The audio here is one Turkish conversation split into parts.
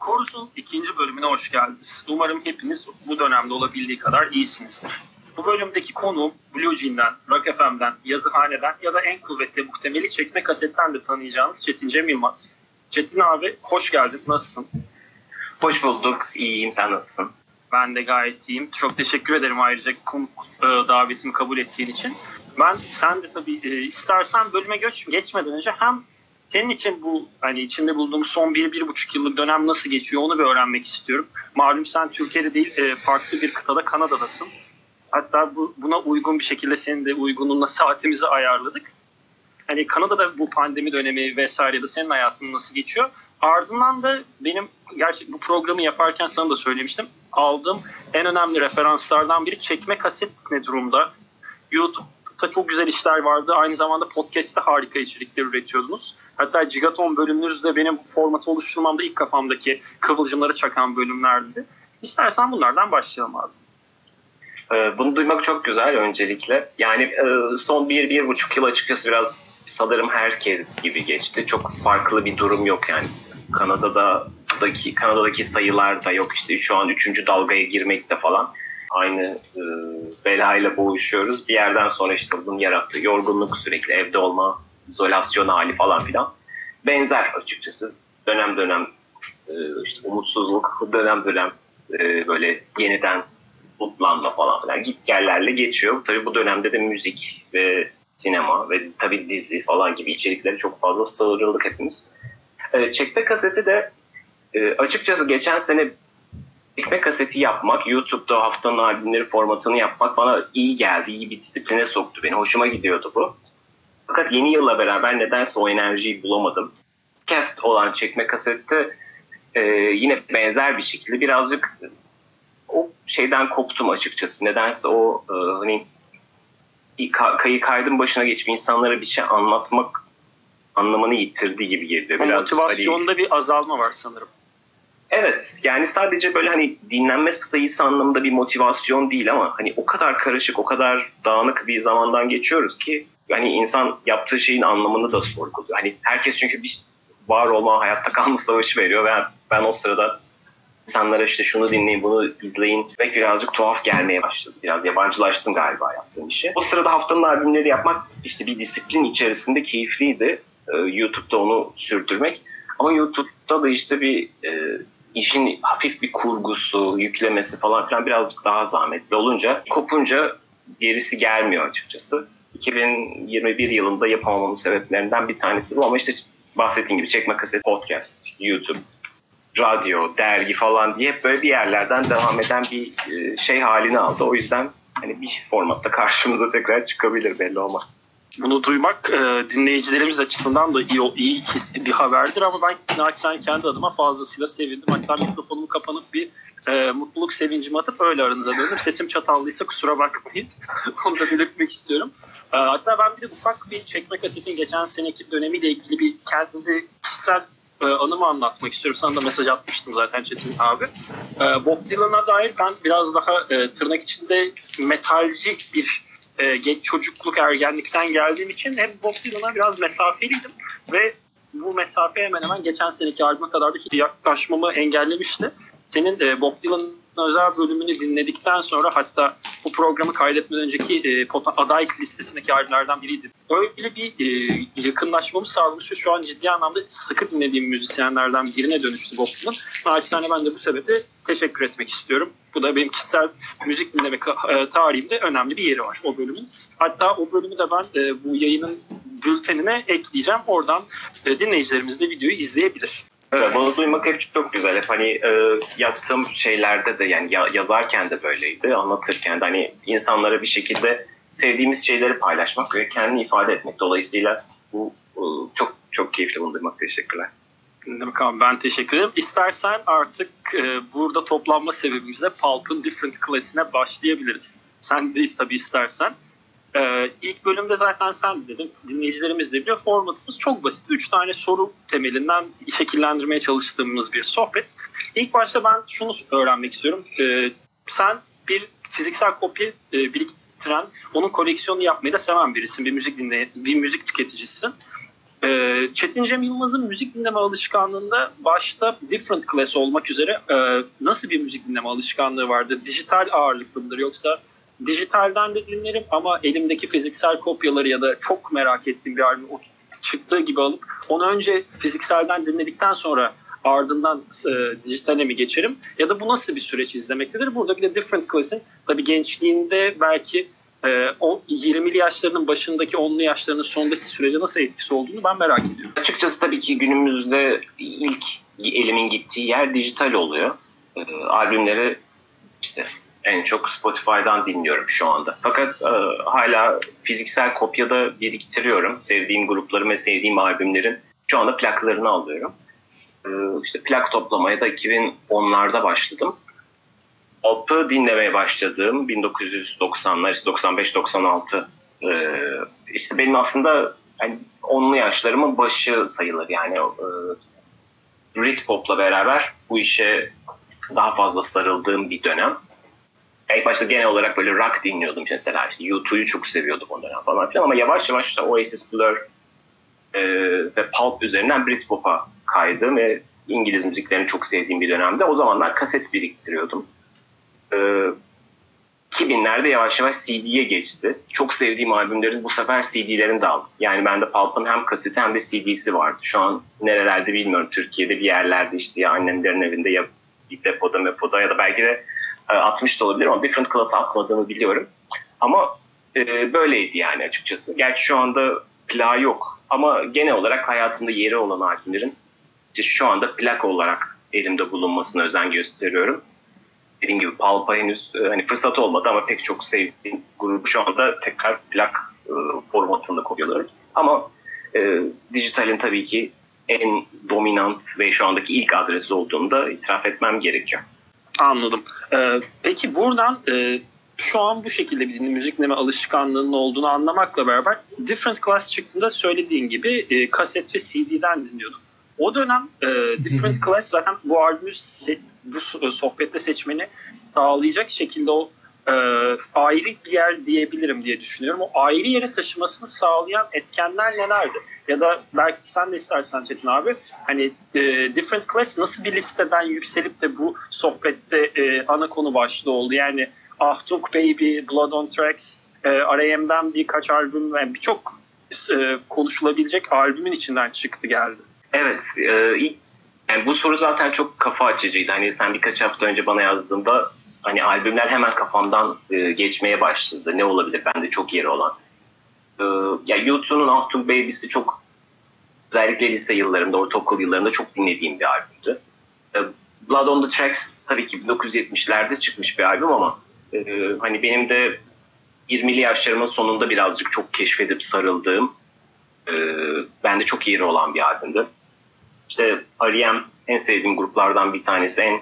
Korus'un ikinci bölümüne hoş geldiniz. Umarım hepiniz bu dönemde olabildiği kadar iyisinizdir. Bu bölümdeki konuğum Blue Jean'den, Rock FM'den, Yazıhane'den ya da en kuvvetli muhtemeli çekme kasetten de tanıyacağınız Çetin Cem Yılmaz. Çetin abi hoş geldin, nasılsın? Hoş bulduk. İyiyim. Sen nasılsın? Ben de gayet iyiyim. Çok teşekkür ederim ayrıca e, davetimi kabul ettiğin için. Ben sen de tabii e, istersen bölüme göç, geçmeden önce hem senin için bu hani içinde bulunduğumuz son bir, bir buçuk yıllık dönem nasıl geçiyor onu bir öğrenmek istiyorum. Malum sen Türkiye'de değil e, farklı bir kıtada Kanada'dasın. Hatta bu, buna uygun bir şekilde senin de uygunluğuna saatimizi ayarladık. Hani Kanada'da bu pandemi dönemi vesaire de senin hayatın nasıl geçiyor? Ardından da benim gerçek bu programı yaparken sana da söylemiştim. Aldığım en önemli referanslardan biri çekme kaset ne durumda? YouTube'da çok güzel işler vardı. Aynı zamanda podcast'te harika içerikler üretiyordunuz. Hatta Gigaton bölümünüz de benim formatı oluşturmamda ilk kafamdaki kıvılcımları çakan bölümlerdi. İstersen bunlardan başlayalım abi. Ee, Bunu duymak çok güzel öncelikle. Yani e, son bir, bir buçuk yıl açıkçası biraz sanırım herkes gibi geçti. Çok farklı bir durum yok yani. Kanada'daki Kanada'daki sayılar da yok işte şu an üçüncü dalgaya girmekte falan. Aynı e, belayla boğuşuyoruz. Bir yerden sonra işte bunun yarattığı yorgunluk sürekli evde olma, izolasyon hali falan filan. Benzer açıkçası. Dönem dönem e, işte umutsuzluk, dönem dönem e, böyle yeniden mutlanma falan filan git gellerle geçiyor. Tabii bu dönemde de müzik ve sinema ve tabii dizi falan gibi içeriklere çok fazla sığırıldık hepimiz. E, çekme kaseti de açıkçası geçen sene çekme kaseti yapmak, YouTube'da haftanın albümleri formatını yapmak bana iyi geldi, iyi bir disipline soktu beni. Hoşuma gidiyordu bu. Fakat yeni yılla beraber nedense o enerjiyi bulamadım. Cast olan çekme kasette e, yine benzer bir şekilde birazcık o şeyden koptum açıkçası. Nedense o e, hani kayı kaydın başına geçip insanlara bir şey anlatmak anlamını yitirdi gibi geliyor. Biraz hani- motivasyonda bir azalma var sanırım. Evet yani sadece böyle hani dinlenme sayısı anlamında bir motivasyon değil ama hani o kadar karışık o kadar dağınık bir zamandan geçiyoruz ki hani insan yaptığı şeyin anlamını da sorguluyor. Hani herkes çünkü bir var olma hayatta kalma savaşı veriyor ve ben o sırada insanlara işte şunu dinleyin bunu izleyin ve birazcık tuhaf gelmeye başladı. Biraz yabancılaştım galiba yaptığım işi. O sırada haftanın albümleri yapmak işte bir disiplin içerisinde keyifliydi. Ee, YouTube'da onu sürdürmek. Ama YouTube'da da işte bir e, işin hafif bir kurgusu, yüklemesi falan filan birazcık daha zahmetli olunca kopunca gerisi gelmiyor açıkçası. 2021 yılında yapamamamın sebeplerinden bir tanesi bu ama işte bahsettiğim gibi çekme kaset, podcast, YouTube, radyo, dergi falan diye böyle bir yerlerden devam eden bir e, şey halini aldı. O yüzden hani bir formatta karşımıza tekrar çıkabilir belli olmaz. Bunu duymak e, dinleyicilerimiz açısından da iyi, iyi bir haberdir ama ben naçizane kendi adıma fazlasıyla sevindim. Hatta mikrofonumu kapanıp bir e, mutluluk sevincimi atıp öyle aranıza döndüm. Sesim çatallıysa kusura bakmayın. Onu da belirtmek istiyorum. E, hatta ben bir de ufak bir çekme kasetin geçen seneki dönemiyle ilgili bir kendi kişisel e, anımı anlatmak istiyorum. Sana da mesaj atmıştım zaten Çetin abi. E, Bob Dylan'a dair ben biraz daha e, tırnak içinde metalci bir e, geç çocukluk ergenlikten geldiğim için hem Bob Dylan'a biraz mesafeliydim ve bu mesafe hemen hemen geçen seneki albüme kadar da yaklaşmamı engellemişti. Senin Bob Dylan'ın özel bölümünü dinledikten sonra hatta bu programı kaydetmeden önceki e, pota- aday listesindeki albümlerden biriydi. Öyle bir e, yakınlaşmamı sağlamış ve şu an ciddi anlamda sıkı dinlediğim müzisyenlerden birine dönüştü Bob Dylan. Naçizane ben de bu sebeple teşekkür etmek istiyorum. Bu da benim kişisel müzik dinleme e, tarihimde önemli bir yeri var o bölümün. Hatta o bölümü de ben e, bu yayının bültenine ekleyeceğim. Oradan e, dinleyicilerimiz de videoyu izleyebilir. Evet. Bunu duymak hep çok güzel. Hep hani e, yaptığım şeylerde de yani ya- yazarken de böyleydi, anlatırken de hani insanlara bir şekilde sevdiğimiz şeyleri paylaşmak ve kendini ifade etmek. Dolayısıyla bu e, çok çok keyifli bunu duymak. Teşekkürler. Ne abi ben teşekkür ederim. İstersen artık e, burada toplanma sebebimize Pulp'ın Different Class'ine başlayabiliriz. Sen de tabii istersen. E, ilk bölümde zaten sen dedin, dinleyicilerimiz de biliyor. Formatımız çok basit. Üç tane soru temelinden şekillendirmeye çalıştığımız bir sohbet. İlk başta ben şunu öğrenmek istiyorum. E, sen bir fiziksel kopya e, biriktiren, onun koleksiyonunu yapmayı da seven birisin. Bir müzik dinleyen, bir müzik tüketicisisin. Ee, Çetin Cem Yılmaz'ın müzik dinleme alışkanlığında başta Different Class olmak üzere e, nasıl bir müzik dinleme alışkanlığı vardır? Dijital ağırlıklı mıdır yoksa dijitalden de dinlerim ama elimdeki fiziksel kopyaları ya da çok merak ettiğim bir albüm çıktığı gibi alıp onu önce fizikselden dinledikten sonra ardından e, dijitale mi geçerim? Ya da bu nasıl bir süreç izlemektedir? Burada bir de Different Class'in tabii gençliğinde belki e, o 20'li yaşlarının başındaki 10'lu yaşlarının sondaki sürece nasıl etkisi olduğunu ben merak ediyorum. Açıkçası tabii ki günümüzde ilk elimin gittiği yer dijital oluyor. E, albümleri işte en çok Spotify'dan dinliyorum şu anda. Fakat e, hala fiziksel kopyada biriktiriyorum. Sevdiğim grupların ve sevdiğim albümlerin şu anda plaklarını alıyorum. E, işte plak toplamaya da 2010'larda başladım. Pop'u dinlemeye başladığım 1990'lar, işte 95-96 e, işte benim aslında yani onlu yaşlarımın başı sayılır yani e, Britpop'la beraber bu işe daha fazla sarıldığım bir dönem. İlk başta genel olarak böyle rock dinliyordum mesela işte U2'yu çok seviyordum o dönem falan filan ama yavaş yavaş işte Oasis, Blur e, ve Pulp üzerinden Britpop'a kaydım ve İngiliz müziklerini çok sevdiğim bir dönemde o zamanlar kaset biriktiriyordum. E, 2000'lerde yavaş yavaş CD'ye geçti. Çok sevdiğim albümlerin bu sefer CD'lerini de aldım. Yani bende Pulp'ın hem kaseti hem de CD'si vardı. Şu an nerelerde bilmiyorum. Türkiye'de bir yerlerde işte ya annemlerin evinde ya bir depoda mepoda ya da belki de 60 da olabilir ama Different Class atmadığımı biliyorum. Ama e, böyleydi yani açıkçası. Gerçi şu anda plağı yok. Ama genel olarak hayatımda yeri olan albümlerin işte şu anda plak olarak elimde bulunmasına özen gösteriyorum. Dediğim gibi Pulp'a henüz e, hani fırsat olmadı ama pek çok sevdiğim grubu şu anda tekrar plak e, formatında koyuyorlar. Ama e, dijitalin tabii ki en dominant ve şu andaki ilk adresi olduğunu da itiraf etmem gerekiyor. Anladım. Ee, peki buradan e, şu an bu şekilde bir müzik dinleme alışkanlığının olduğunu anlamakla beraber Different Class çıktığında söylediğin gibi e, kaset ve CD'den dinliyordum. O dönem e, Different Class zaten bu albümü se- bu sohbette seçmeni sağlayacak şekilde o e, ayrı bir yer diyebilirim diye düşünüyorum. O ayrı yere taşımasını sağlayan etkenler nelerdi? Ya da belki sen de istersen Çetin abi hani e, Different Class nasıl bir listeden yükselip de bu sohbette e, ana konu başlığı oldu? Yani Ahtuk Baby, Blood on Tracks, e, R.A.M'den birkaç albüm ve birçok e, konuşulabilecek albümün içinden çıktı geldi. Evet, e, ilk, yani bu soru zaten çok kafa açıcıydı. Hani sen birkaç hafta önce bana yazdığında hani albümler hemen kafamdan e, geçmeye başladı. Ne olabilir bende çok yeri olan. E, ya YouTube'un Ahtung Baby'si çok özellikle lise yıllarımda, ortaokul yıllarında çok dinlediğim bir albümdü. E, Blood on the Tracks tabii ki 1970'lerde çıkmış bir albüm ama e, hani benim de 20'li yaşlarımın sonunda birazcık çok keşfedip sarıldığım e, bende çok yeri olan bir albümdü. İşte R.E.M. en sevdiğim gruplardan bir tanesi. En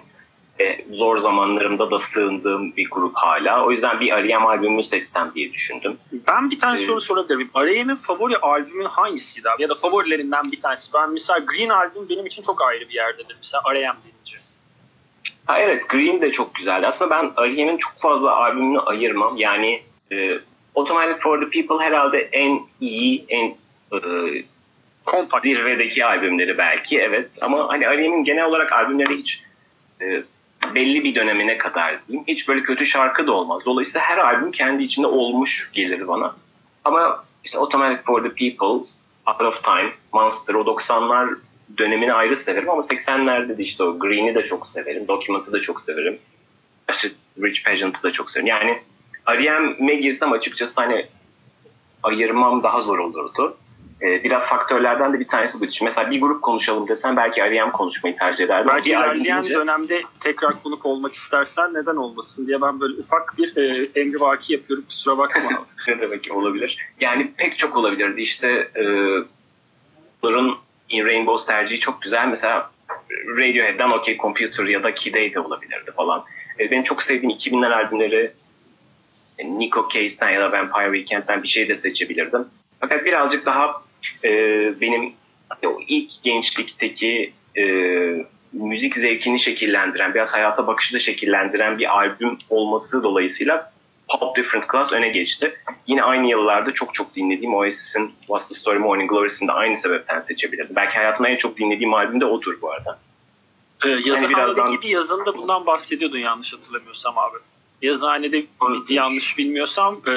e, zor zamanlarımda da sığındığım bir grup hala. O yüzden bir R.E.M. albümü seçsem diye düşündüm. Ben bir tane Ee, soru sorabilir miyim? R.E.M'in favori albümün hangisiydi abi? Ya da favorilerinden bir tanesi. Ben mesela Green albüm benim için çok ayrı bir yerdedir. Mesela R.E.M. deyince. Ha evet Green de çok güzeldi. Aslında ben R.E.M'in çok fazla albümünü ayırmam. Yani e, Automatic for the People herhalde en iyi, en e, Kompakt. zirvedeki albümleri belki evet. Ama hani R.E.M'in genel olarak albümleri hiç e, belli bir dönemine kadar diyeyim. Hiç böyle kötü şarkı da olmaz. Dolayısıyla her albüm kendi içinde olmuş gelir bana. Ama işte Automatic for the People, Out of Time, Monster o 90'lar dönemini ayrı severim ama 80'lerde de işte o Green'i de çok severim. Document'ı da çok severim. İşte Rich Pageant'ı da çok severim. Yani R.E.M'e girsem açıkçası hani ayırmam daha zor olurdu. Ee, biraz faktörlerden de bir tanesi bu. Mesela bir grup konuşalım desen belki R.E.M konuşmayı tercih ederdim. Belki ilerleyen deyince- dönemde tekrar konuk olmak istersen neden olmasın diye ben böyle ufak bir e, emri vaki yapıyorum. Kusura bakma ne demek olabilir? Yani pek çok olabilirdi. İşte e, Blur'un In Rainbows tercihi çok güzel. Mesela Radiohead'den OK Computer ya da A de olabilirdi falan. E, benim çok sevdiğim 2000'ler albümleri e, Nico Case'den ya da Vampire Weekend'den bir şey de seçebilirdim. Fakat birazcık daha e, benim o ilk gençlikteki e, müzik zevkini şekillendiren, biraz hayata bakışı da şekillendiren bir albüm olması dolayısıyla Pop Different Class öne geçti. Yine aynı yıllarda çok çok dinlediğim Oasis'in What's the Story Morning Glory'sini de aynı sebepten seçebilirdim. Belki hayatımda en çok dinlediğim albüm de odur bu arada. Ee, yazıhanedeki birazdan- bir yazında bundan bahsediyordun yanlış hatırlamıyorsam abi. Yazıhanede yanlış bilmiyorsam e,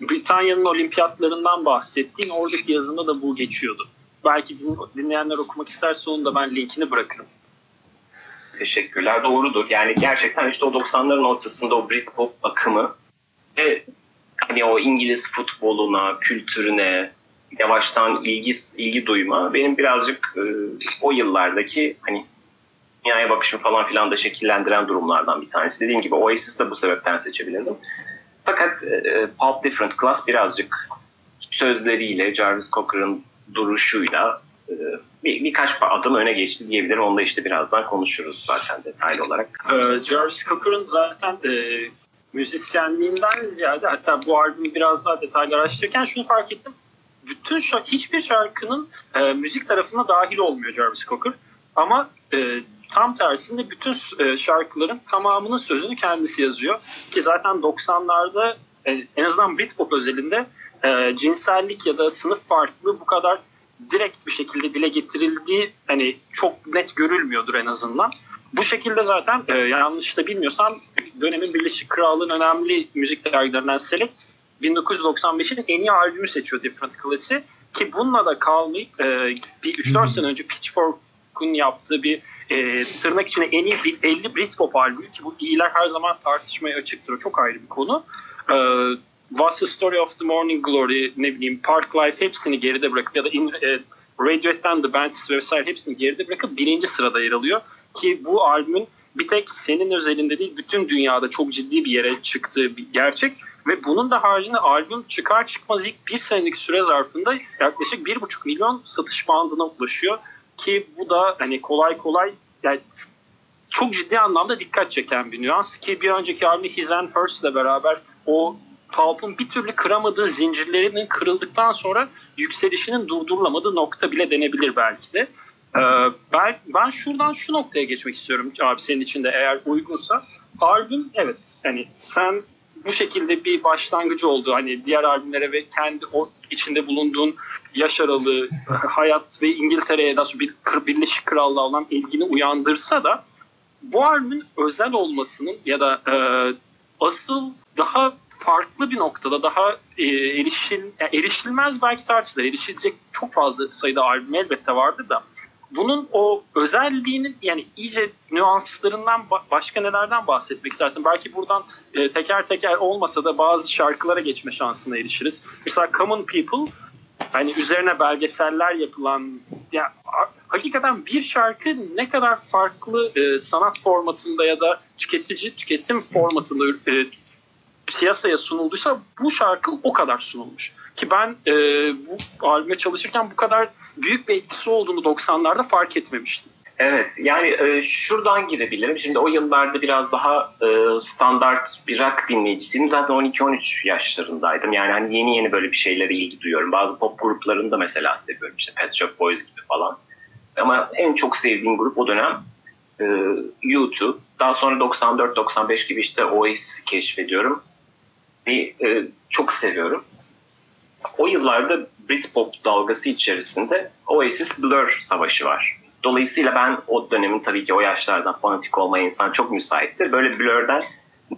Britanya'nın olimpiyatlarından bahsettiğin oradaki yazında da bu geçiyordu. Belki din- dinleyenler okumak isterse onun da ben linkini bırakırım. Teşekkürler. Doğrudur. Yani gerçekten işte o 90'ların ortasında o Britpop akımı ve hani o İngiliz futboluna, kültürüne yavaştan ilgi ilgi duyma benim birazcık e, o yıllardaki hani dünyaya bakışım falan filan da şekillendiren durumlardan bir tanesi. Dediğim gibi Oasis de bu sebepten seçebilirdim. Fakat e, Pulp Different Class birazcık sözleriyle, Jarvis Cocker'ın duruşuyla e, bir, birkaç adım öne geçti diyebilirim. Onu da işte birazdan konuşuruz zaten detaylı olarak. Ee, Jarvis Cocker'ın zaten e, müzisyenliğinden ziyade hatta bu albümü biraz daha detaylı araştırırken şunu fark ettim. Bütün şarkı, hiçbir şarkının e, müzik tarafına dahil olmuyor Jarvis Cocker. Ama e, tam tersinde bütün e, şarkıların tamamının sözünü kendisi yazıyor. Ki zaten 90'larda e, en azından Britpop özelinde e, cinsellik ya da sınıf farklılığı bu kadar direkt bir şekilde dile getirildiği hani çok net görülmüyordur en azından. Bu şekilde zaten e, yanlış da bilmiyorsam dönemin Birleşik Krallığı'nın önemli müzik dergilerinden Select 1995'in en iyi albümü seçiyor Different Class'i ki bununla da kalmayıp e, bir 3-4 sene önce Pitchfork'un yaptığı bir e, tırnak içine en iyi bir 50 Britpop albümü ki bu iyiler her zaman tartışmaya açıktır. O çok ayrı bir konu. E, What's the Story of the Morning Glory, ne bileyim Park Life hepsini geride bırakıp ya da in, e, Radiohead'den The Bandits vesaire hepsini geride bırakıp birinci sırada yer alıyor. Ki bu albümün bir tek senin özelinde değil bütün dünyada çok ciddi bir yere çıktığı bir gerçek. Ve bunun da haricinde albüm çıkar çıkmaz ilk bir senelik süre zarfında yaklaşık bir buçuk milyon satış bandına ulaşıyor. Ki bu da hani kolay kolay yani çok ciddi anlamda dikkat çeken bir nüans ki bir önceki albüm His and Hers ile beraber o Pulp'un bir türlü kıramadığı zincirlerinin kırıldıktan sonra yükselişinin durdurulamadığı nokta bile denebilir belki de. Ee, ben, ben şuradan şu noktaya geçmek istiyorum abi senin için de eğer uygunsa. Albüm evet hani sen bu şekilde bir başlangıcı oldu. Hani diğer albümlere ve kendi o içinde bulunduğun yaş aralığı, hayat ve İngiltere'ye daha bir Birleşik Krallığa olan ilgini uyandırsa da albümün özel olmasının ya da e, asıl daha farklı bir noktada daha e, erişil, yani erişilmez belki tartışılır. Erişilecek çok fazla sayıda albüm elbette vardır da bunun o özelliğinin yani iyice nüanslarından ba- başka nelerden bahsetmek istersin? Belki buradan e, teker teker olmasa da bazı şarkılara geçme şansına erişiriz. Mesela Common People hani üzerine belgeseller yapılan ya hakikaten bir şarkı ne kadar farklı e, sanat formatında ya da tüketici tüketim formatında e, piyasaya sunulduysa bu şarkı o kadar sunulmuş. Ki ben e, bu albüme çalışırken bu kadar büyük bir etkisi olduğunu 90'larda fark etmemiştim. Evet yani e, şuradan girebilirim. Şimdi o yıllarda biraz daha e, standart bir rock dinleyicisiydim. Zaten 12-13 yaşlarındaydım. Yani hani yeni yeni böyle bir şeylere ilgi duyuyorum. Bazı pop gruplarını da mesela seviyorum. İşte Pet Shop Boys gibi falan. Ama en çok sevdiğim grup o dönem e, U2. Daha sonra 94-95 gibi işte Oasis'i keşfediyorum. Ve e, çok seviyorum. O yıllarda Britpop dalgası içerisinde Oasis Blur savaşı var. Dolayısıyla ben o dönemin tabii ki o yaşlardan fanatik olmaya insan çok müsaittir. Böyle Blur'den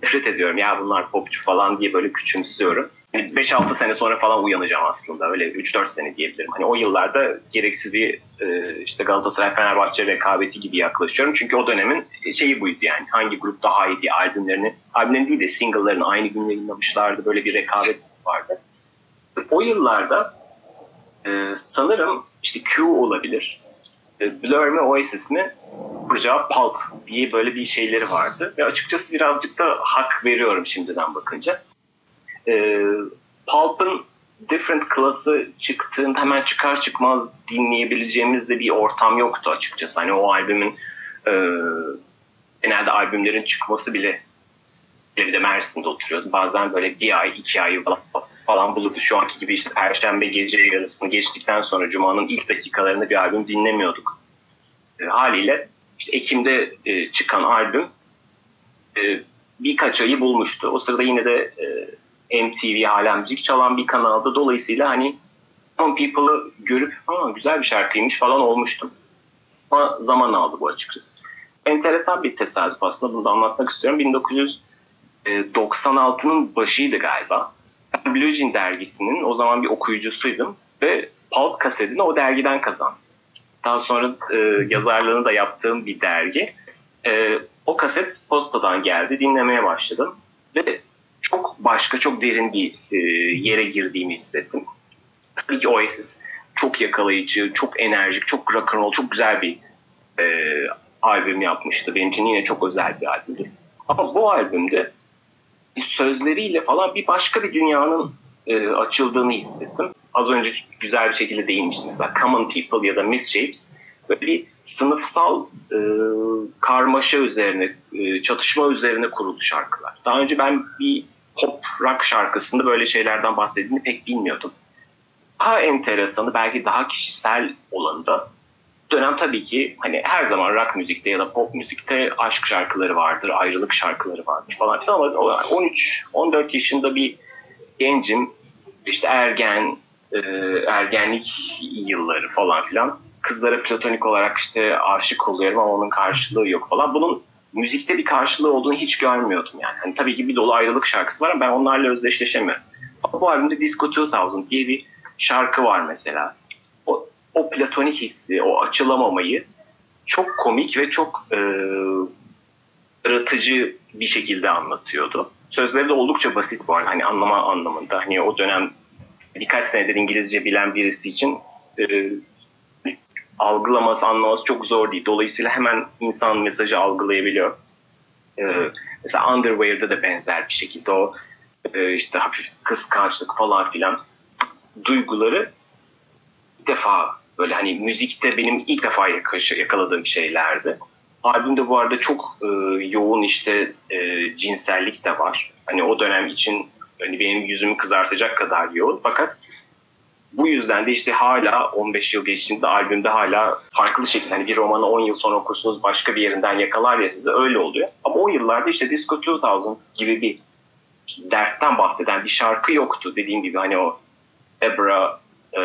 nefret ediyorum. Ya bunlar popçu falan diye böyle küçümsüyorum. Yani 5-6 sene sonra falan uyanacağım aslında. Öyle 3-4 sene diyebilirim. Hani o yıllarda gereksiz bir e, işte Galatasaray Fenerbahçe rekabeti gibi yaklaşıyorum. Çünkü o dönemin şeyi buydu yani. Hangi grup daha iyi diye albümlerini, albümlerini değil de single'larını aynı gün yayınlamışlardı. Böyle bir rekabet vardı. O yıllarda e, sanırım işte Q olabilir. E, Blur mi Oasis mi? Kuracağı Pulp diye böyle bir şeyleri vardı. Ve açıkçası birazcık da hak veriyorum şimdiden bakınca. E, Pulp'ın Different Class'ı çıktığında hemen çıkar çıkmaz dinleyebileceğimiz de bir ortam yoktu açıkçası. Hani o albümün e, genelde albümlerin çıkması bile evde Mersin'de oturuyordum. Bazen böyle bir ay, iki ay falan, falan bulurdu. Şu anki gibi işte Perşembe gece yarısını geçtikten sonra Cuma'nın ilk dakikalarında bir albüm dinlemiyorduk. E, haliyle işte Ekim'de e, çıkan albüm e, birkaç ayı bulmuştu. O sırada yine de e, MTV hala müzik çalan bir kanalda. Dolayısıyla hani Common People'ı görüp Aa, güzel bir şarkıymış falan olmuştum. Ama zaman aldı bu açıkçası. Enteresan bir tesadüf aslında. Bunu da anlatmak istiyorum. 1996'nın başıydı galiba. Blue dergisinin o zaman bir okuyucusuydum ve Pulp kasetini o dergiden kazandım. Daha sonra e, yazarlığını da yaptığım bir dergi. E, o kaset postadan geldi. Dinlemeye başladım. Ve çok başka, çok derin bir e, yere girdiğimi hissettim. Tabii ki Oasis çok yakalayıcı, çok enerjik, çok rock and roll, çok güzel bir e, albüm yapmıştı. Benim için yine çok özel bir albümdü. Ama bu albümde sözleriyle falan bir başka bir dünyanın e, açıldığını hissettim. Az önce güzel bir şekilde değinmiştim. Mesela Common People ya da Misshapes böyle bir sınıfsal e, karmaşa üzerine, e, çatışma üzerine kuruldu şarkılar. Daha önce ben bir pop rock şarkısında böyle şeylerden bahsettiğini pek bilmiyordum. Daha enteresanı belki daha kişisel olanı da dönem tabii ki hani her zaman rock müzikte ya da pop müzikte aşk şarkıları vardır, ayrılık şarkıları vardır falan filan ama 13-14 yaşında bir gencim işte ergen, e, ergenlik yılları falan filan kızlara platonik olarak işte aşık oluyorum ama onun karşılığı yok falan. Bunun müzikte bir karşılığı olduğunu hiç görmüyordum yani. Hani tabii ki bir dolu ayrılık şarkısı var ama ben onlarla özdeşleşemiyorum. Ama bu albümde Disco 2000 diye bir şarkı var mesela. Platonik hissi, o açılamamayı çok komik ve çok e, yaratıcı bir şekilde anlatıyordu. Sözleri de oldukça basit bu arada hani anlama anlamında. Hani o dönem birkaç senedir İngilizce bilen birisi için e, algılaması, anlaması çok zor değil. Dolayısıyla hemen insan mesajı algılayabiliyor. Ee, mesela Underwear'da da benzer bir şekilde o e, işte hafif kıskançlık falan filan duyguları bir defa böyle hani müzikte benim ilk defa yakaladığım şeylerdi. Albümde bu arada çok e, yoğun işte e, cinsellik de var. Hani o dönem için hani benim yüzümü kızartacak kadar yoğun. Fakat bu yüzden de işte hala 15 yıl geçtiğinde albümde hala farklı şekilde hani bir romanı 10 yıl sonra okursunuz başka bir yerinden yakalar ya size öyle oluyor. Ama o yıllarda işte Disco 2000 gibi bir dertten bahseden bir şarkı yoktu. Dediğim gibi hani o Debra e,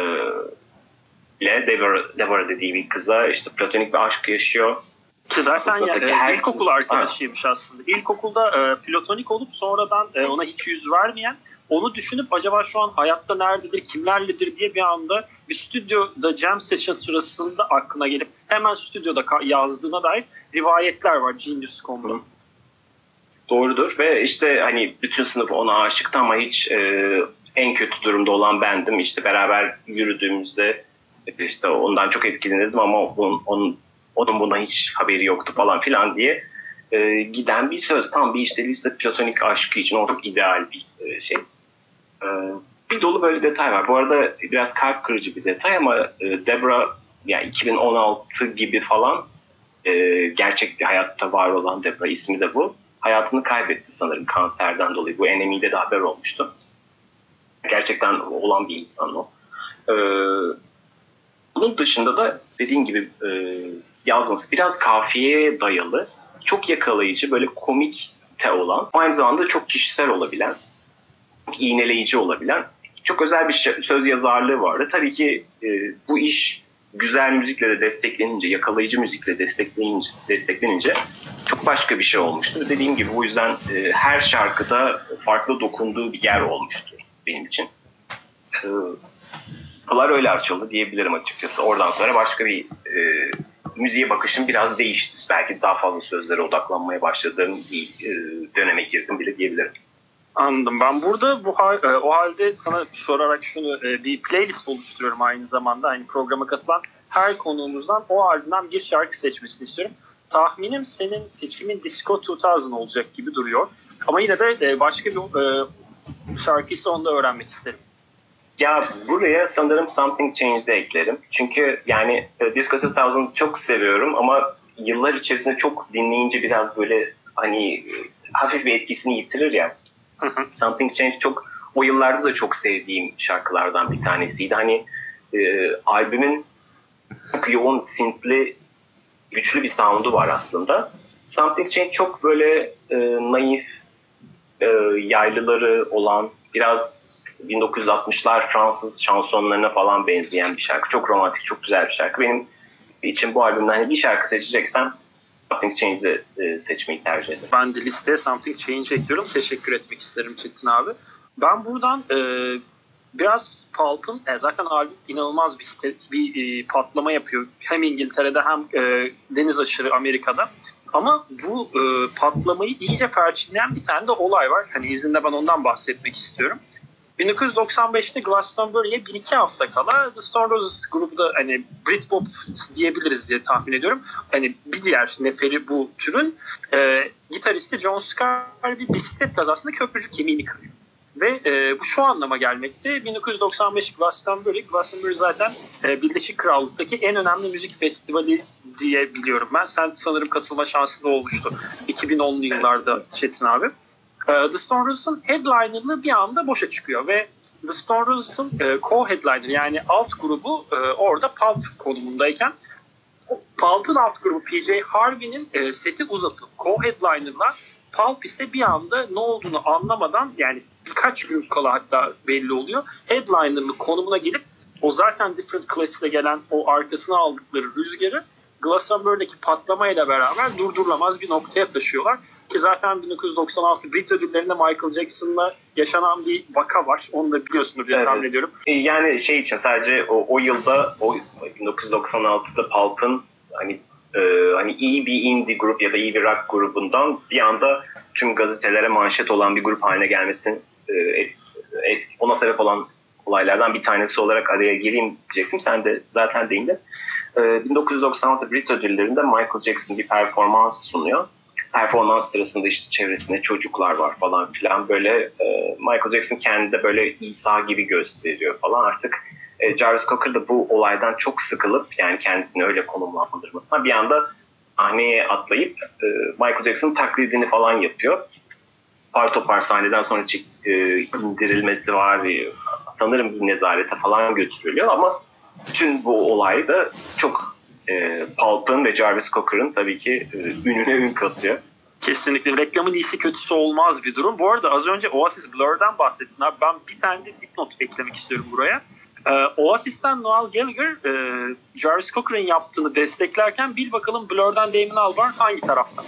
ile Deborah, Deborah dediği bir kıza işte platonik bir aşk yaşıyor. Ki zaten ya, e, ilkokul arkadaşıymış ha. aslında. İlkokulda e, platonik olup sonradan e, ona hiç yüz vermeyen onu düşünüp acaba şu an hayatta nerededir, kimlerledir diye bir anda bir stüdyoda jam session sırasında aklına gelip hemen stüdyoda yazdığına dair rivayetler var Genius.com'da. Doğrudur ve işte hani bütün sınıf ona aşıktı ama hiç e, en kötü durumda olan bendim. İşte beraber yürüdüğümüzde işte ondan çok etkilenirdim ama onun, onun, onun buna hiç haberi yoktu falan filan diye e, giden bir söz. Tam bir işte liste platonik aşkı için o çok ideal bir e, şey. E, bir dolu böyle detay var. Bu arada biraz kalp kırıcı bir detay ama e, Debra yani 2016 gibi falan e, gerçekte hayatta var olan Debra ismi de bu. Hayatını kaybetti sanırım kanserden dolayı. Bu NME'de de haber olmuştu. Gerçekten olan bir insan o. Ee, bunun dışında da dediğin gibi e, yazması biraz kafiyeye dayalı, çok yakalayıcı, böyle komik te olan, aynı zamanda çok kişisel olabilen, çok iğneleyici olabilen çok özel bir söz yazarlığı vardı. Tabii ki e, bu iş güzel müzikle de desteklenince, yakalayıcı müzikle desteklenince, desteklenince çok başka bir şey olmuştu. Dediğim gibi bu yüzden e, her şarkıda farklı dokunduğu bir yer olmuştu benim için. E, kapılar öyle açıldı diyebilirim açıkçası. Oradan sonra başka bir e, müziğe bakışım biraz değişti. Belki daha fazla sözlere odaklanmaya başladığım bir e, döneme girdim bile diyebilirim. Anladım. Ben burada bu hal, e, o halde sana sorarak şunu e, bir playlist oluşturuyorum aynı zamanda. Aynı programa katılan her konuğumuzdan o albümden bir şarkı seçmesini istiyorum. Tahminim senin seçimin Disco 2000 olacak gibi duruyor. Ama yine de e, başka bir şarkıysa onu da öğrenmek isterim. Ya buraya sanırım Something Changed'ı eklerim. Çünkü yani Disco 2000 çok seviyorum ama yıllar içerisinde çok dinleyince biraz böyle hani hafif bir etkisini yitirir ya. Something Changed çok o yıllarda da çok sevdiğim şarkılardan bir tanesiydi. Hani e, albümün çok yoğun, synthli, güçlü bir sound'u var aslında. Something Changed çok böyle e, naif, e, yaylıları olan biraz 1960'lar Fransız şansonlarına falan benzeyen bir şarkı. Çok romantik, çok güzel bir şarkı. Benim için bu albümden hani bir şarkı seçeceksem Something Change'i e, seçmeyi tercih ederim. Ben de listeye Something Change ekliyorum. Teşekkür etmek isterim Çetin abi. Ben buradan e, biraz Pulp'ın e, zaten albüm inanılmaz bir, bir e, patlama yapıyor. Hem İngiltere'de hem e, deniz aşırı Amerika'da. Ama bu e, patlamayı iyice perçinleyen bir tane de olay var. Hani izinde ben ondan bahsetmek istiyorum. 1995'te Glastonbury'e bir iki hafta kala The Stone Roses grubu da hani Britpop diyebiliriz diye tahmin ediyorum. Hani bir diğer neferi bu türün e, gitaristi John Scar bir bisiklet kazasında köprücük kemiğini kırıyor. Ve e, bu şu anlama gelmekte. 1995 Glastonbury, Glastonbury zaten e, Birleşik Krallık'taki en önemli müzik festivali diye biliyorum ben. Sen sanırım katılma şansın da olmuştu 2010'lu yıllarda Çetin abi. E, The Stone Roses'ın headliner'lığı bir anda boşa çıkıyor ve The Stone Roses'ın e, co-headliner yani alt grubu e, orada Pulp konumundayken Pulp'ın alt grubu PJ Harvey'nin e, seti uzatılıp co-headliner'la Pulp ise bir anda ne olduğunu anlamadan yani birkaç gün kala hatta belli oluyor. Headliner'ın konumuna gelip o zaten Different Class'le gelen o arkasına aldıkları rüzgarı Glastonbury'deki patlamayla beraber durdurulamaz bir noktaya taşıyorlar. Ki zaten 1996 Brit ödüllerinde Michael Jackson'la yaşanan bir vaka var. Onu da biliyorsunuz diye evet. tahmin ediyorum. E, yani şey için sadece o, o yılda o 1996'da Pulp'ın hani e, hani iyi bir indie grup ya da iyi bir rock grubundan bir anda tüm gazetelere manşet olan bir grup haline gelmesinin e, eski, ona sebep olan olaylardan bir tanesi olarak araya gireyim diyecektim. Sen de zaten değindin. E, 1996 Brit ödüllerinde Michael Jackson bir performans sunuyor. Performans sırasında işte çevresinde çocuklar var falan filan böyle e, Michael Jackson kendi de böyle İsa gibi gösteriyor falan artık e, Jarvis Cocker da bu olaydan çok sıkılıp yani kendisini öyle konumlandırmasına bir anda sahneye atlayıp e, Michael Jackson taklidini falan yapıyor par topar sahneden sonra e, indirilmesi var. E, sanırım nezarete falan götürülüyor ama bütün bu olay da çok e, Pulp'ın ve Jarvis Cocker'ın tabii ki e, ününe ün katıyor. Kesinlikle reklamın iyisi kötüsü olmaz bir durum. Bu arada az önce Oasis Blur'dan bahsettin abi. Ben bir tane de dipnot eklemek istiyorum buraya. Ee, Oasis'ten Noel Gallagher e, Jarvis Cocker'ın yaptığını desteklerken bil bakalım Blur'dan Damon Albarn hangi tarafta?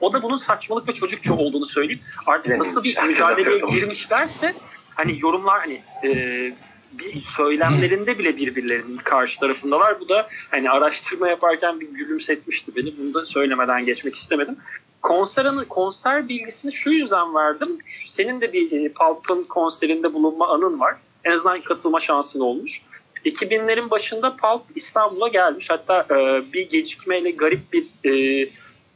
O da bunun saçmalık ve çocukça olduğunu söyleyip artık nasıl bir mücadeleye girmişlerse hani yorumlar hani e, bir söylemlerinde bile birbirlerinin karşı tarafındalar. Bu da hani araştırma yaparken bir gülümsetmişti beni. Bunu da söylemeden geçmek istemedim. Konser, konser bilgisini şu yüzden verdim. Senin de bir e, Pulp'ın konserinde bulunma anın var. En azından katılma şansın olmuş. 2000'lerin başında Pulp İstanbul'a gelmiş. Hatta e, bir gecikmeyle garip bir e,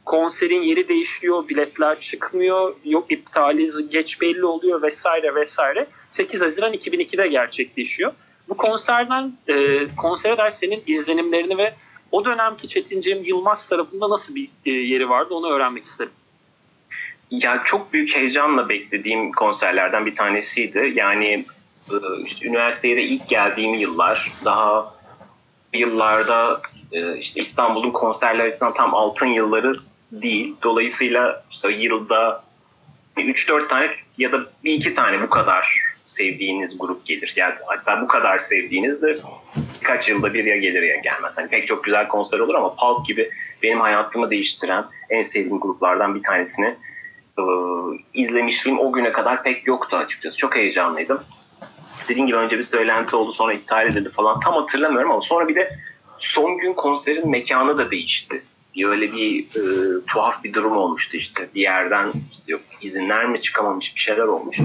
konserin yeri değişiyor, biletler çıkmıyor, yok iptali geç belli oluyor vesaire vesaire. 8 Haziran 2002'de gerçekleşiyor. Bu konserden e, konsere dair senin izlenimlerini ve o dönemki Çetin Cem Yılmaz tarafında nasıl bir e, yeri vardı onu öğrenmek isterim. Ya çok büyük heyecanla beklediğim konserlerden bir tanesiydi. Yani e, işte, üniversiteye de ilk geldiğim yıllar daha yıllarda e, işte İstanbul'un konserler açısından tam altın yılları değil. Dolayısıyla işte yılda 3-4 tane ya da bir iki tane bu kadar sevdiğiniz grup gelir. Yani hatta bu kadar sevdiğiniz de birkaç yılda bir ya gelir ya gelmez. Hani pek çok güzel konser olur ama Pulp gibi benim hayatımı değiştiren en sevdiğim gruplardan bir tanesini e, izlemişliğim o güne kadar pek yoktu açıkçası. Çok heyecanlıydım. Dediğim gibi önce bir söylenti oldu sonra iptal edildi falan tam hatırlamıyorum ama sonra bir de son gün konserin mekanı da değişti öyle bir e, tuhaf bir durum olmuştu işte. Bir yerden işte yok izinler mi çıkamamış bir şeyler olmuş.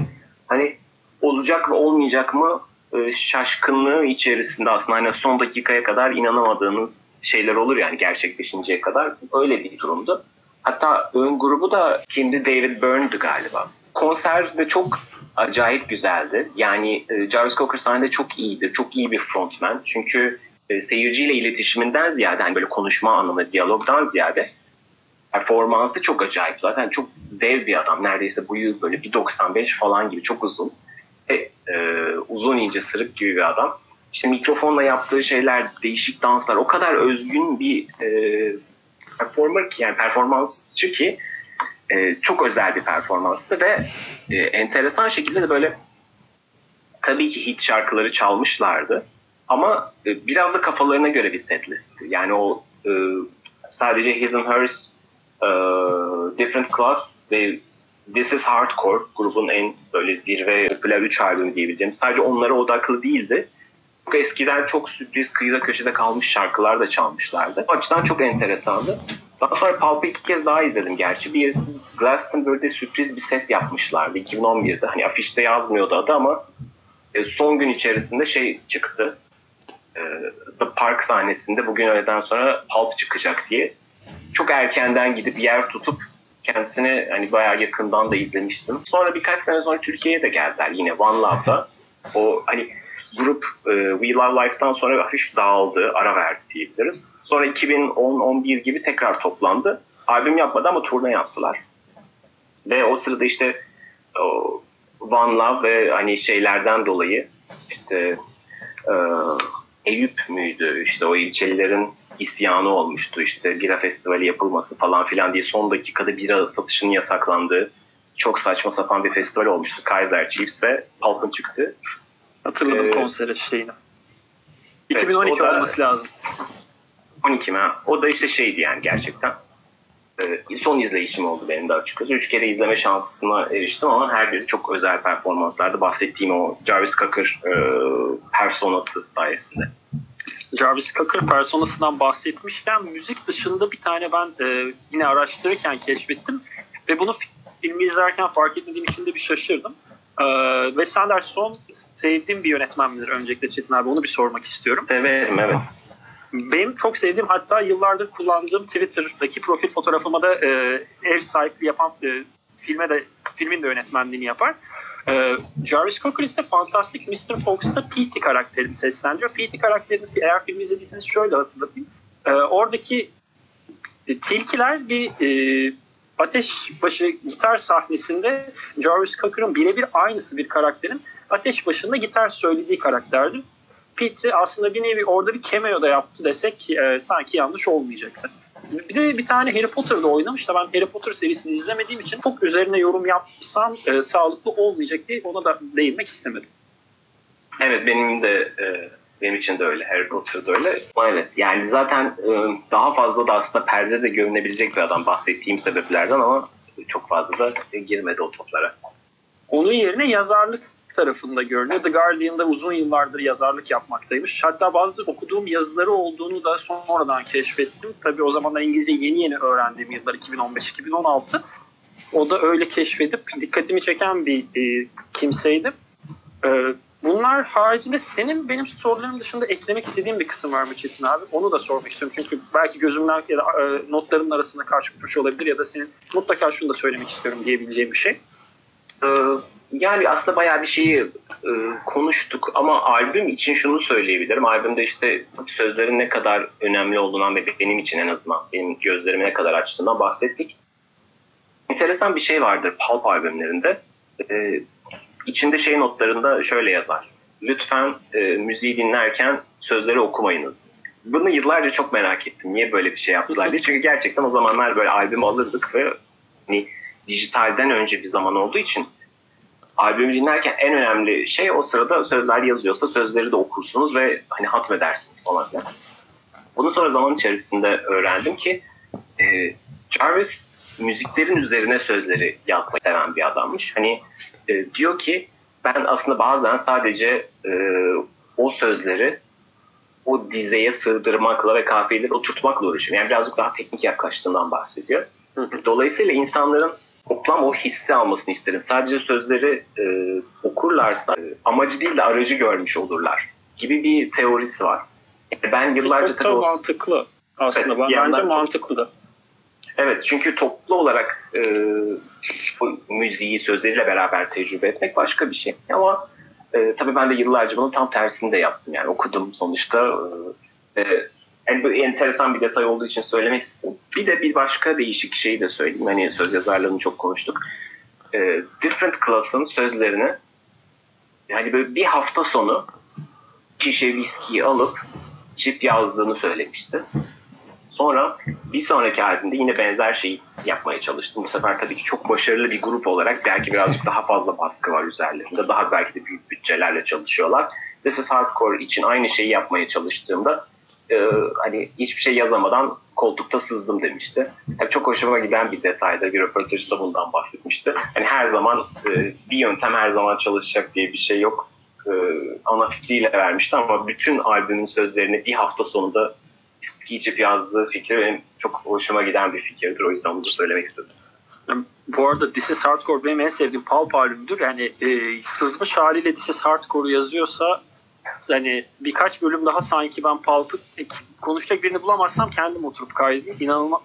Hani olacak mı olmayacak mı e, şaşkınlığı içerisinde aslında hani son dakikaya kadar inanamadığınız şeyler olur yani gerçekleşinceye kadar öyle bir durumdu. Hatta ön grubu da kimdi? David Byrne'dı galiba. Konser de çok acayip güzeldi. Yani e, Jarvis Cocker sahnede çok iyidir. Çok iyi bir frontman. Çünkü e, seyirciyle iletişiminden ziyade hani böyle konuşma anlamında diyalogdan ziyade performansı çok acayip. Zaten çok dev bir adam. Neredeyse boyu böyle 1.95 falan gibi çok uzun. E, e, uzun ince sırık gibi bir adam. İşte mikrofonla yaptığı şeyler, değişik danslar o kadar özgün bir e, performer ki yani performansçı ki E, çok özel bir performanstı ve e, enteresan şekilde de böyle tabii ki hit şarkıları çalmışlardı. Ama e, biraz da kafalarına göre bir setlistti. Yani o e, sadece His and Hers, e, Different Class ve This Is Hardcore grubun en böyle zirve popüler 3 albümü diyebileceğim. Sadece onlara odaklı değildi. Çok eskiden çok sürpriz kıyıda köşede kalmış şarkılar da çalmışlardı. O açıdan çok enteresandı. Daha sonra Pulp'ı iki kez daha izledim gerçi. Birisi Glastonbury'de sürpriz bir set yapmışlardı 2011'de. Hani afişte yazmıyordu adı ama e, son gün içerisinde şey çıktı. E, The Park sahnesinde bugün öğleden sonra Pulp çıkacak diye. Çok erkenden gidip yer tutup kendisini hani bayağı yakından da izlemiştim. Sonra birkaç sene sonra Türkiye'ye de geldiler yine One Love'da. O hani grup e, We Love Life'dan sonra hafif dağıldı, ara verdi diyebiliriz. Sonra 2010-11 gibi tekrar toplandı. Albüm yapmadı ama turne yaptılar. Ve o sırada işte One Love ve hani şeylerden dolayı işte e, Eyüp müydü? İşte o ilçelilerin isyanı olmuştu. İşte bira festivali yapılması falan filan diye son dakikada bira satışının yasaklandığı çok saçma sapan bir festival olmuştu. Kaiser Chiefs ve Pulp'ın çıktı. Hatırladım Ee, konseri şeyini. evet, 2012 o da- olması lazım. 12 mi? ha? O da işte şeydi yani gerçekten. Ee, son izleyişim oldu benim de açıkçası. Üç kere izleme şansına eriştim ama her biri çok özel performanslardı. Bahsettiğim o Jarvis Cocker e, personası sayesinde. Jarvis Cocker personasından bahsetmişken müzik dışında bir tane ben e, yine araştırırken keşfettim ve bunu filmi izlerken fark etmediğim için de bir şaşırdım. E, Wes Anderson sevdiğim bir yönetmen midir öncelikle Çetin abi onu bir sormak istiyorum. Severim evet. Benim çok sevdiğim hatta yıllardır kullandığım Twitter'daki profil fotoğrafıma da e, ev sahipliği yapan e, filme de filmin de yönetmenliğini yapar. E, Jarvis Cocker ise Fantastic Mr. Fox'ta P.T. karakterini seslendiriyor. P.T. karakterini eğer filmi izlediyseniz şöyle hatırlatayım. E, oradaki e, tilkiler bir e, ateşbaşı gitar sahnesinde Jarvis Cocker'ın birebir aynısı bir karakterin ateş başında gitar söylediği karakterdir. Pete aslında bir nevi orada bir cameo da yaptı desek e, sanki yanlış olmayacaktı. Bir de bir tane Harry Potter'da oynamış da ben Harry Potter serisini izlemediğim için çok üzerine yorum yapsam e, sağlıklı olmayacak diye ona da değinmek istemedim. Evet benim de e, benim için de öyle. Harry Potter'da öyle. Evet yani zaten e, daha fazla da aslında perdede görünebilecek bir adam bahsettiğim sebeplerden ama çok fazla da girmedi o toplara. Onun yerine yazarlık tarafında görünüyor. The Guardian'da uzun yıllardır yazarlık yapmaktaymış. Hatta bazı okuduğum yazıları olduğunu da sonradan keşfettim. Tabii o zamanlar İngilizce yeni yeni öğrendiğim yıllar 2015-2016. O da öyle keşfedip dikkatimi çeken bir e, kimseydi. E, bunlar haricinde senin benim sorularım dışında eklemek istediğin bir kısım var mı Çetin abi? Onu da sormak istiyorum. Çünkü belki gözümden ya da e, notlarımın arasında karşılaşmış olabilir ya da senin mutlaka şunu da söylemek istiyorum diyebileceğim bir şey. Ee, yani aslında bayağı bir şeyi e, konuştuk ama albüm için şunu söyleyebilirim. Albümde işte sözlerin ne kadar önemli olduğundan ve benim için en azından benim gözlerimi ne kadar açtığından bahsettik. Enteresan bir şey vardır Pulp albümlerinde. Ee, içinde şey notlarında şöyle yazar. Lütfen e, müziği dinlerken sözleri okumayınız. Bunu yıllarca çok merak ettim. Niye böyle bir şey yaptılar diye. Çünkü gerçekten o zamanlar böyle albüm alırdık ve hani dijitalden önce bir zaman olduğu için albümü dinlerken en önemli şey o sırada sözler yazıyorsa sözleri de okursunuz ve hani hatmedersiniz falan filan. Bunu sonra zaman içerisinde öğrendim ki e, Jarvis müziklerin üzerine sözleri yazmayı seven bir adammış. Hani e, diyor ki ben aslında bazen sadece e, o sözleri o dizeye sığdırmakla ve kafiyeleri oturtmakla uğraşıyorum. Yani birazcık daha teknik yaklaştığından bahsediyor. Dolayısıyla insanların toplam o hissi almasını isterim. Sadece sözleri e, okurlarsa e, amacı değil de aracı görmüş olurlar gibi bir teorisi var. Yani ben yıllarca Çok tabii da o- mantıklı aslında. Evet, ben, bence mantıklı da. Evet çünkü toplu olarak e, bu müziği sözleriyle beraber tecrübe etmek başka bir şey. Ama e, tabii ben de yıllarca bunun tam tersini de yaptım. Yani okudum sonuçta. E, yani böyle enteresan bir detay olduğu için söylemek istedim. Bir de bir başka değişik şeyi de söyleyeyim. Hani söz yazarlığını çok konuştuk. E, Different Class'ın sözlerini yani böyle bir hafta sonu şişe viskiyi alıp içip yazdığını söylemişti. Sonra bir sonraki albümde yine benzer şeyi yapmaya çalıştım. Bu sefer tabii ki çok başarılı bir grup olarak belki birazcık daha fazla baskı var üzerlerinde. Daha belki de büyük bütçelerle çalışıyorlar. This is Hardcore için aynı şeyi yapmaya çalıştığımda e, hani hiçbir şey yazamadan koltukta sızdım demişti. Yani çok hoşuma giden bir detayda bir röportajında bundan bahsetmişti. Hani her zaman e, bir yöntem her zaman çalışacak diye bir şey yok. E, ana fikriyle vermişti ama bütün albümün sözlerini bir hafta sonunda içip yazdığı fikir benim çok hoşuma giden bir fikirdir. O yüzden bunu söylemek istedim. Bu arada This is Hardcore benim en sevdiğim Pulp albümüdür. Yani e, sızmış haliyle This is Hardcore'u yazıyorsa hani birkaç bölüm daha sanki ben Pulp'ı konuşacak birini bulamazsam kendim oturup kaydedeyim. İnanılmaz.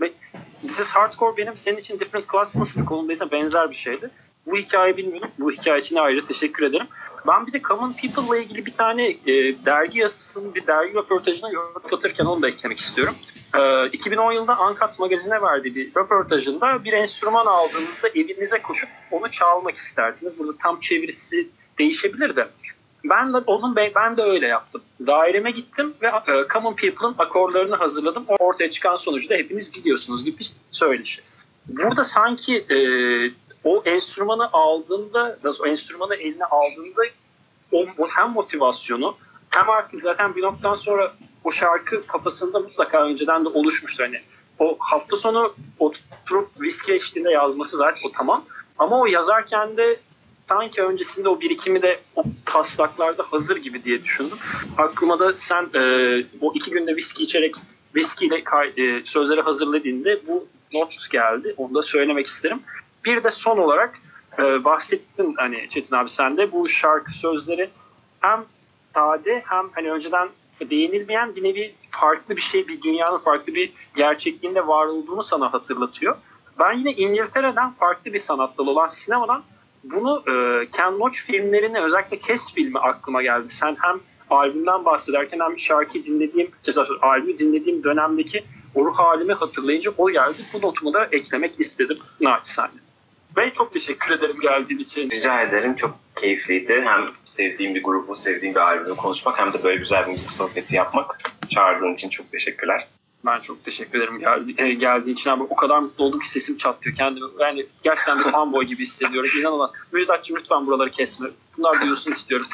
This is Hardcore benim senin için Different Class nasıl bir konumdaysa benzer bir şeydi. Bu hikayeyi bilmiyorum. Bu hikaye için ayrıca teşekkür ederim. Ben bir de Common People'la ilgili bir tane e, dergi yazısının bir dergi röportajına katırken onu da eklemek istiyorum. E, 2010 yılında Uncut magazine verdiği bir röportajında bir enstrüman aldığınızda evinize koşup onu çalmak istersiniz. Burada tam çevirisi değişebilir de. Ben de onun ben de öyle yaptım. Daireme gittim ve e, Common People'ın akorlarını hazırladım. Ortaya çıkan sonucu da hepiniz biliyorsunuz gibi bir söyleşi. Burada sanki e, o enstrümanı aldığında, o enstrümanı eline aldığında o, hem motivasyonu hem artık zaten bir noktadan sonra o şarkı kafasında mutlaka önceden de oluşmuştur. Hani o hafta sonu oturup viski eşliğinde yazması zaten o tamam. Ama o yazarken de sanki öncesinde o birikimi de o taslaklarda hazır gibi diye düşündüm. Aklıma da sen e, o iki günde viski içerek viskiyle e, sözleri hazırladığında bu not geldi. Onu da söylemek isterim. Bir de son olarak e, bahsettin hani Çetin abi sen de bu şarkı sözleri hem sade hem hani önceden değinilmeyen bir nevi farklı bir şey, bir dünyanın farklı bir gerçekliğinde var olduğunu sana hatırlatıyor. Ben yine İngiltere'den farklı bir sanat dalı olan sinemadan bunu e, Ken Loach filmlerine özellikle Kes filmi aklıma geldi. Sen hem albümden bahsederken hem şarkı dinlediğim, albümü dinlediğim dönemdeki o ruh halimi hatırlayınca o geldi. Bu notumu da eklemek istedim naçizane. Ve çok teşekkür ederim geldiğin için. Rica ederim. Çok keyifliydi. Hem sevdiğim bir grubu, sevdiğim bir albümü konuşmak hem de böyle güzel bir sohbeti yapmak. Çağırdığın için çok teşekkürler. Ben çok teşekkür ederim geldi, e, geldiğin için abi. O kadar mutlu oldum ki sesim çatlıyor kendimi. Yani gerçekten bir fanboy gibi hissediyorum. İnanılmaz. Müjdatçım lütfen buraları kesme. Bunlar duyulsun istiyorum.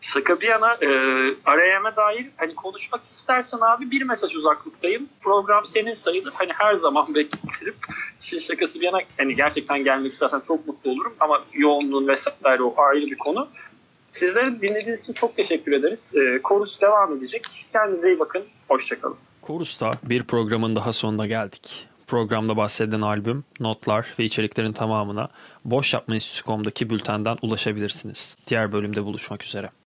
Şaka bir yana e, arayama dair hani konuşmak istersen abi bir mesaj uzaklıktayım. Program senin sayılır. Hani her zaman beklerim. Şey, şakası bir yana hani gerçekten gelmek istersen çok mutlu olurum. Ama yoğunluğun vesaire o ayrı bir konu. Sizlerin dinlediğiniz için çok teşekkür ederiz. E, Korus devam edecek. Kendinize iyi bakın. Hoşçakalın. Korus'ta bir programın daha sonuna geldik. Programda bahsedilen albüm, notlar ve içeriklerin tamamına Boş Yapma Enstitüsü.com'daki bültenden ulaşabilirsiniz. Diğer bölümde buluşmak üzere.